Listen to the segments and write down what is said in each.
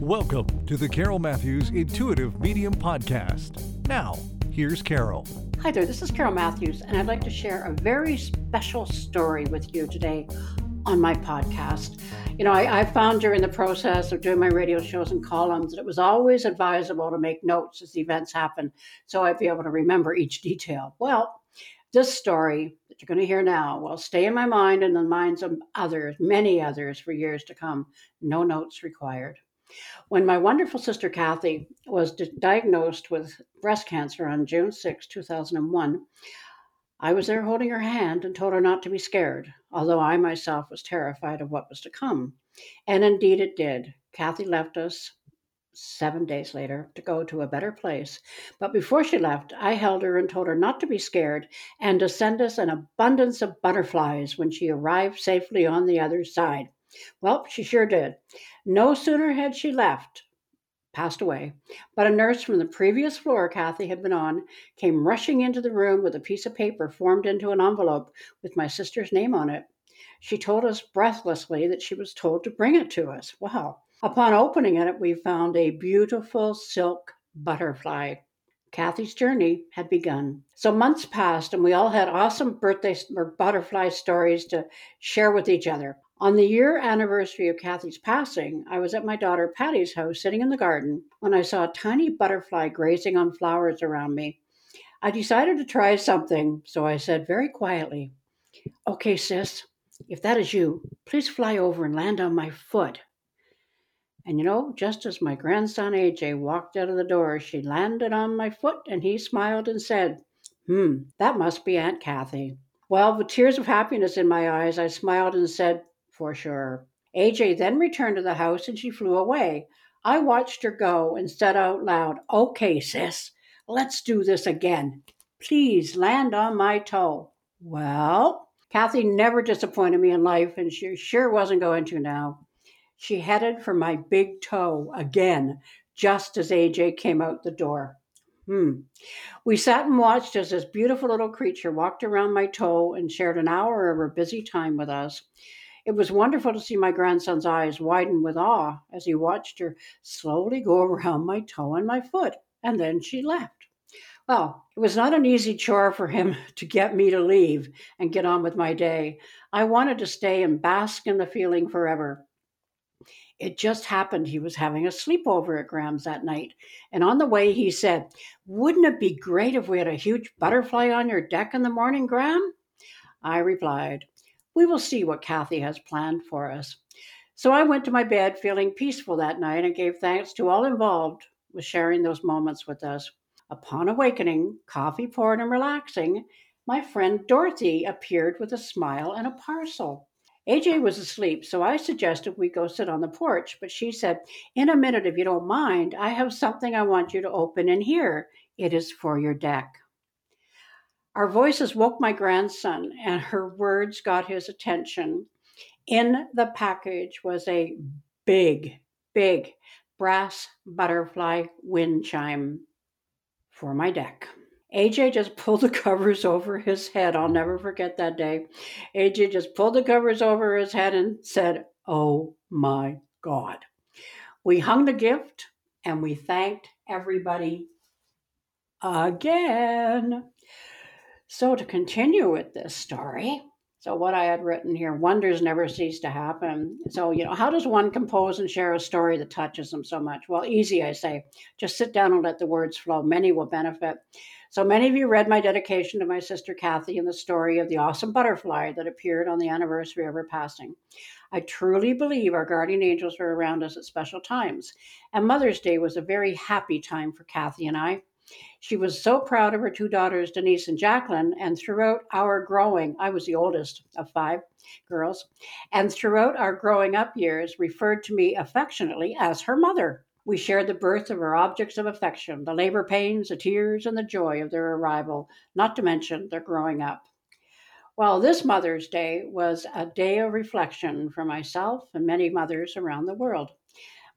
Welcome to the Carol Matthews Intuitive Medium Podcast. Now, here's Carol. Hi there, this is Carol Matthews, and I'd like to share a very special story with you today on my podcast. You know, I, I, found during the process of doing my radio shows and columns that it was always advisable to make notes as events happen so I'd be able to remember each detail. Well, this story that you're going to hear now will stay in my mind and the minds of others, many others, for years to come. No notes required. When my wonderful sister Kathy was diagnosed with breast cancer on June 6, 2001, I was there holding her hand and told her not to be scared, although I myself was terrified of what was to come. And indeed it did. Kathy left us seven days later to go to a better place. But before she left, I held her and told her not to be scared and to send us an abundance of butterflies when she arrived safely on the other side. Well, she sure did. No sooner had she left passed away. But a nurse from the previous floor Kathy had been on came rushing into the room with a piece of paper formed into an envelope with my sister's name on it. She told us breathlessly that she was told to bring it to us. Well, upon opening it, we found a beautiful silk butterfly. Kathy's journey had begun. So months passed, and we all had awesome birthday butterfly stories to share with each other. On the year anniversary of Kathy's passing, I was at my daughter Patty's house sitting in the garden when I saw a tiny butterfly grazing on flowers around me. I decided to try something, so I said very quietly, Okay, sis, if that is you, please fly over and land on my foot. And you know, just as my grandson AJ walked out of the door, she landed on my foot and he smiled and said, Hmm, that must be Aunt Kathy. Well, with tears of happiness in my eyes, I smiled and said, for sure. AJ then returned to the house and she flew away. I watched her go and said out loud, Okay, sis, let's do this again. Please land on my toe. Well, Kathy never disappointed me in life, and she sure wasn't going to now. She headed for my big toe again, just as AJ came out the door. Hmm. We sat and watched as this beautiful little creature walked around my toe and shared an hour of her busy time with us. It was wonderful to see my grandson's eyes widen with awe as he watched her slowly go around my toe and my foot, and then she left. Well, it was not an easy chore for him to get me to leave and get on with my day. I wanted to stay and bask in the feeling forever. It just happened he was having a sleepover at Gram's that night, and on the way he said, Wouldn't it be great if we had a huge butterfly on your deck in the morning, Gram? I replied, we will see what Kathy has planned for us. So I went to my bed feeling peaceful that night and gave thanks to all involved with sharing those moments with us. Upon awakening, coffee poured and relaxing, my friend Dorothy appeared with a smile and a parcel. AJ was asleep, so I suggested we go sit on the porch, but she said, In a minute, if you don't mind, I have something I want you to open in here. It is for your deck. Our voices woke my grandson, and her words got his attention. In the package was a big, big brass butterfly wind chime for my deck. AJ just pulled the covers over his head. I'll never forget that day. AJ just pulled the covers over his head and said, Oh my God. We hung the gift and we thanked everybody again. So, to continue with this story, so what I had written here wonders never cease to happen. So, you know, how does one compose and share a story that touches them so much? Well, easy, I say. Just sit down and let the words flow. Many will benefit. So, many of you read my dedication to my sister Kathy and the story of the awesome butterfly that appeared on the anniversary of her passing. I truly believe our guardian angels are around us at special times. And Mother's Day was a very happy time for Kathy and I. She was so proud of her two daughters, Denise and Jacqueline, and throughout our growing, I was the oldest of five girls, and throughout our growing up years, referred to me affectionately as her mother. We shared the birth of her objects of affection, the labor pains, the tears, and the joy of their arrival, not to mention their growing up. Well, this Mother's Day was a day of reflection for myself and many mothers around the world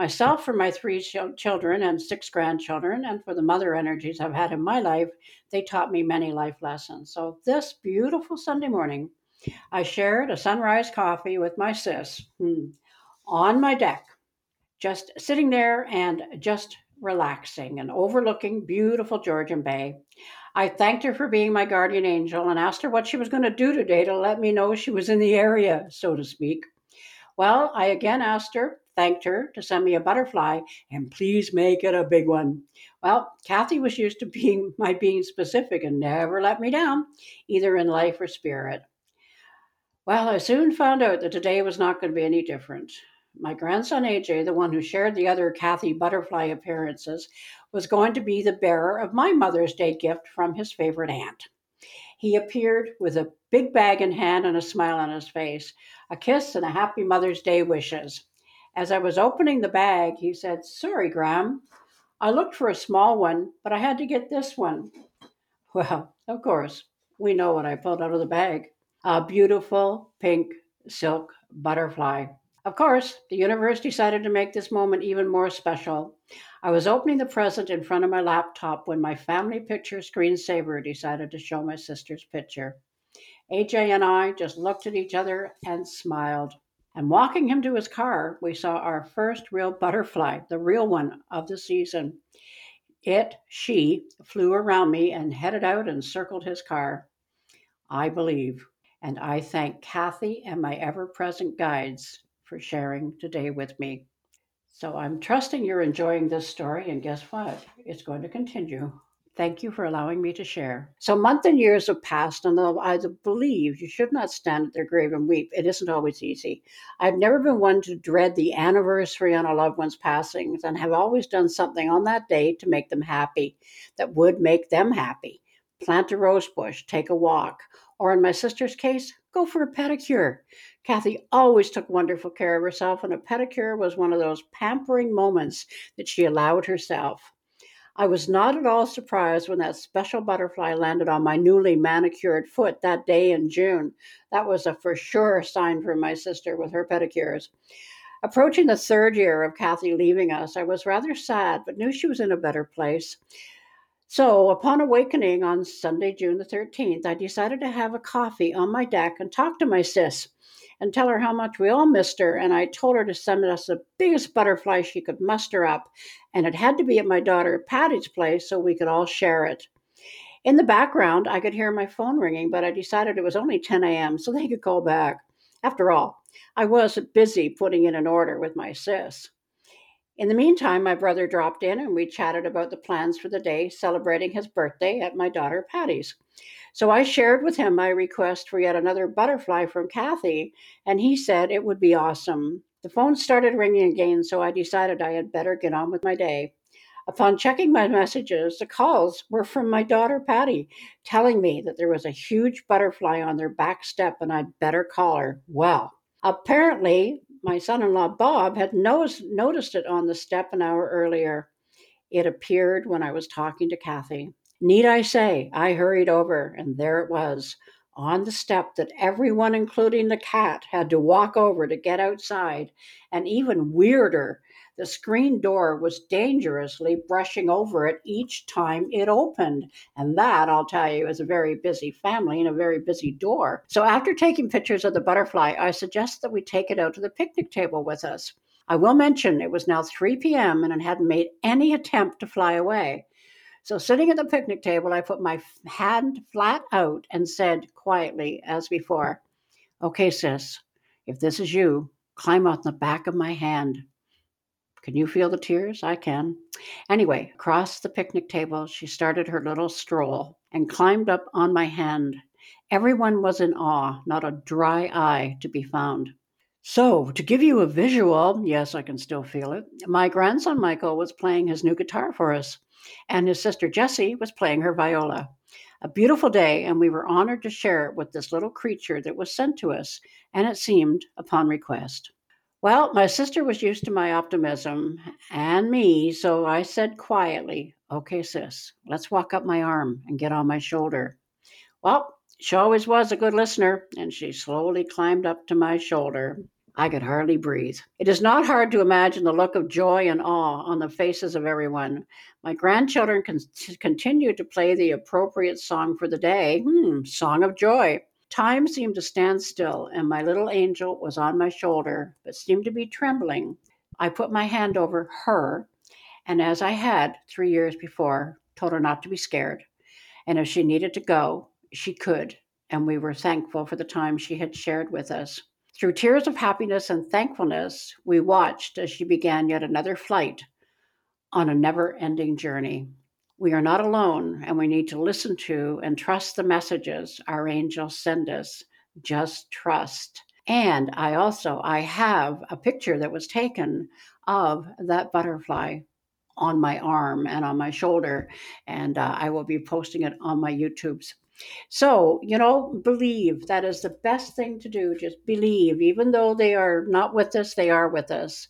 myself for my three children and six grandchildren, and for the mother energies I've had in my life, they taught me many life lessons. So, this beautiful Sunday morning, I shared a sunrise coffee with my sis hmm, on my deck. just sitting there and just relaxing and overlooking beautiful Georgian Bay. I thanked her for being my guardian angel and asked her what she was going to do today to let me know she was in the area, so to speak. Well, I again asked her, thanked her to send me a butterfly, and please make it a big one. Well, Kathy was used to being my being specific and never let me down, either in life or spirit. Well, I soon found out that today was not going to be any different. My grandson AJ, the one who shared the other Kathy butterfly appearances, was going to be the bearer of my Mother's Day gift from his favorite aunt. He appeared with a big bag in hand and a smile on his face, a kiss and a happy Mother's Day wishes. As I was opening the bag, he said, Sorry, Gram, I looked for a small one, but I had to get this one. Well, of course, we know what I pulled out of the bag a beautiful pink silk butterfly. Of course, the universe decided to make this moment even more special. I was opening the present in front of my laptop when my family picture screensaver decided to show my sister's picture. AJ and I just looked at each other and smiled. And walking him to his car, we saw our first real butterfly, the real one of the season. It, she, flew around me and headed out and circled his car. I believe, and I thank Kathy and my ever present guides for sharing today with me. So I'm trusting you're enjoying this story, and guess what? It's going to continue. Thank you for allowing me to share. So, months and years have passed, and though I believe you should not stand at their grave and weep, it isn't always easy. I've never been one to dread the anniversary on a loved one's passings and have always done something on that day to make them happy that would make them happy. Plant a rose bush, take a walk, or in my sister's case, go for a pedicure. Kathy always took wonderful care of herself, and a pedicure was one of those pampering moments that she allowed herself. I was not at all surprised when that special butterfly landed on my newly manicured foot that day in June. That was a for sure sign from my sister with her pedicures. Approaching the third year of Kathy leaving us, I was rather sad, but knew she was in a better place. So, upon awakening on Sunday, June the 13th, I decided to have a coffee on my deck and talk to my sis and tell her how much we all missed her. And I told her to send us the biggest butterfly she could muster up. And it had to be at my daughter Patty's place so we could all share it. In the background, I could hear my phone ringing, but I decided it was only 10 a.m., so they could call back. After all, I was busy putting in an order with my sis. In the meantime, my brother dropped in and we chatted about the plans for the day, celebrating his birthday at my daughter Patty's. So I shared with him my request for yet another butterfly from Kathy, and he said it would be awesome. The phone started ringing again, so I decided I had better get on with my day. Upon checking my messages, the calls were from my daughter Patty, telling me that there was a huge butterfly on their back step and I'd better call her. Well, apparently my son in law Bob had noticed, noticed it on the step an hour earlier. It appeared when I was talking to Kathy. Need I say, I hurried over, and there it was, on the step that everyone, including the cat, had to walk over to get outside. And even weirder, the screen door was dangerously brushing over it each time it opened. And that, I'll tell you, is a very busy family and a very busy door. So after taking pictures of the butterfly, I suggest that we take it out to the picnic table with us. I will mention it was now 3 p.m. and it hadn't made any attempt to fly away. So, sitting at the picnic table, I put my hand flat out and said quietly, as before, Okay, sis, if this is you, climb on the back of my hand. Can you feel the tears? I can. Anyway, across the picnic table, she started her little stroll and climbed up on my hand. Everyone was in awe, not a dry eye to be found. So, to give you a visual, yes, I can still feel it, my grandson Michael was playing his new guitar for us, and his sister Jessie was playing her viola. A beautiful day, and we were honored to share it with this little creature that was sent to us, and it seemed upon request. Well, my sister was used to my optimism and me, so I said quietly, Okay, sis, let's walk up my arm and get on my shoulder. Well, she always was a good listener, and she slowly climbed up to my shoulder. I could hardly breathe. It is not hard to imagine the look of joy and awe on the faces of everyone. My grandchildren con- continued to play the appropriate song for the day hmm, Song of Joy. Time seemed to stand still, and my little angel was on my shoulder, but seemed to be trembling. I put my hand over her, and as I had three years before, told her not to be scared. And if she needed to go, she could. And we were thankful for the time she had shared with us. Through tears of happiness and thankfulness, we watched as she began yet another flight on a never ending journey. We are not alone, and we need to listen to and trust the messages our angels send us. Just trust. And I also I have a picture that was taken of that butterfly on my arm and on my shoulder, and uh, I will be posting it on my YouTube's. So, you know, believe that is the best thing to do. Just believe, even though they are not with us, they are with us.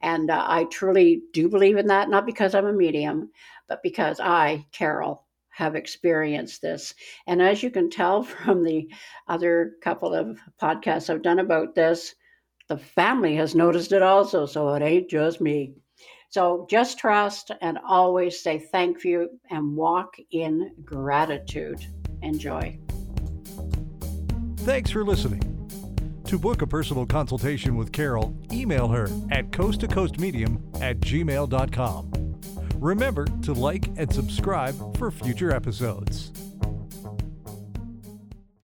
And uh, I truly do believe in that, not because I'm a medium, but because I, Carol, have experienced this. And as you can tell from the other couple of podcasts I've done about this, the family has noticed it also. So it ain't just me. So just trust and always say thank you and walk in gratitude. Enjoy. Thanks for listening. To book a personal consultation with Carol, email her at coasttocoastmedium at gmail.com. Remember to like and subscribe for future episodes.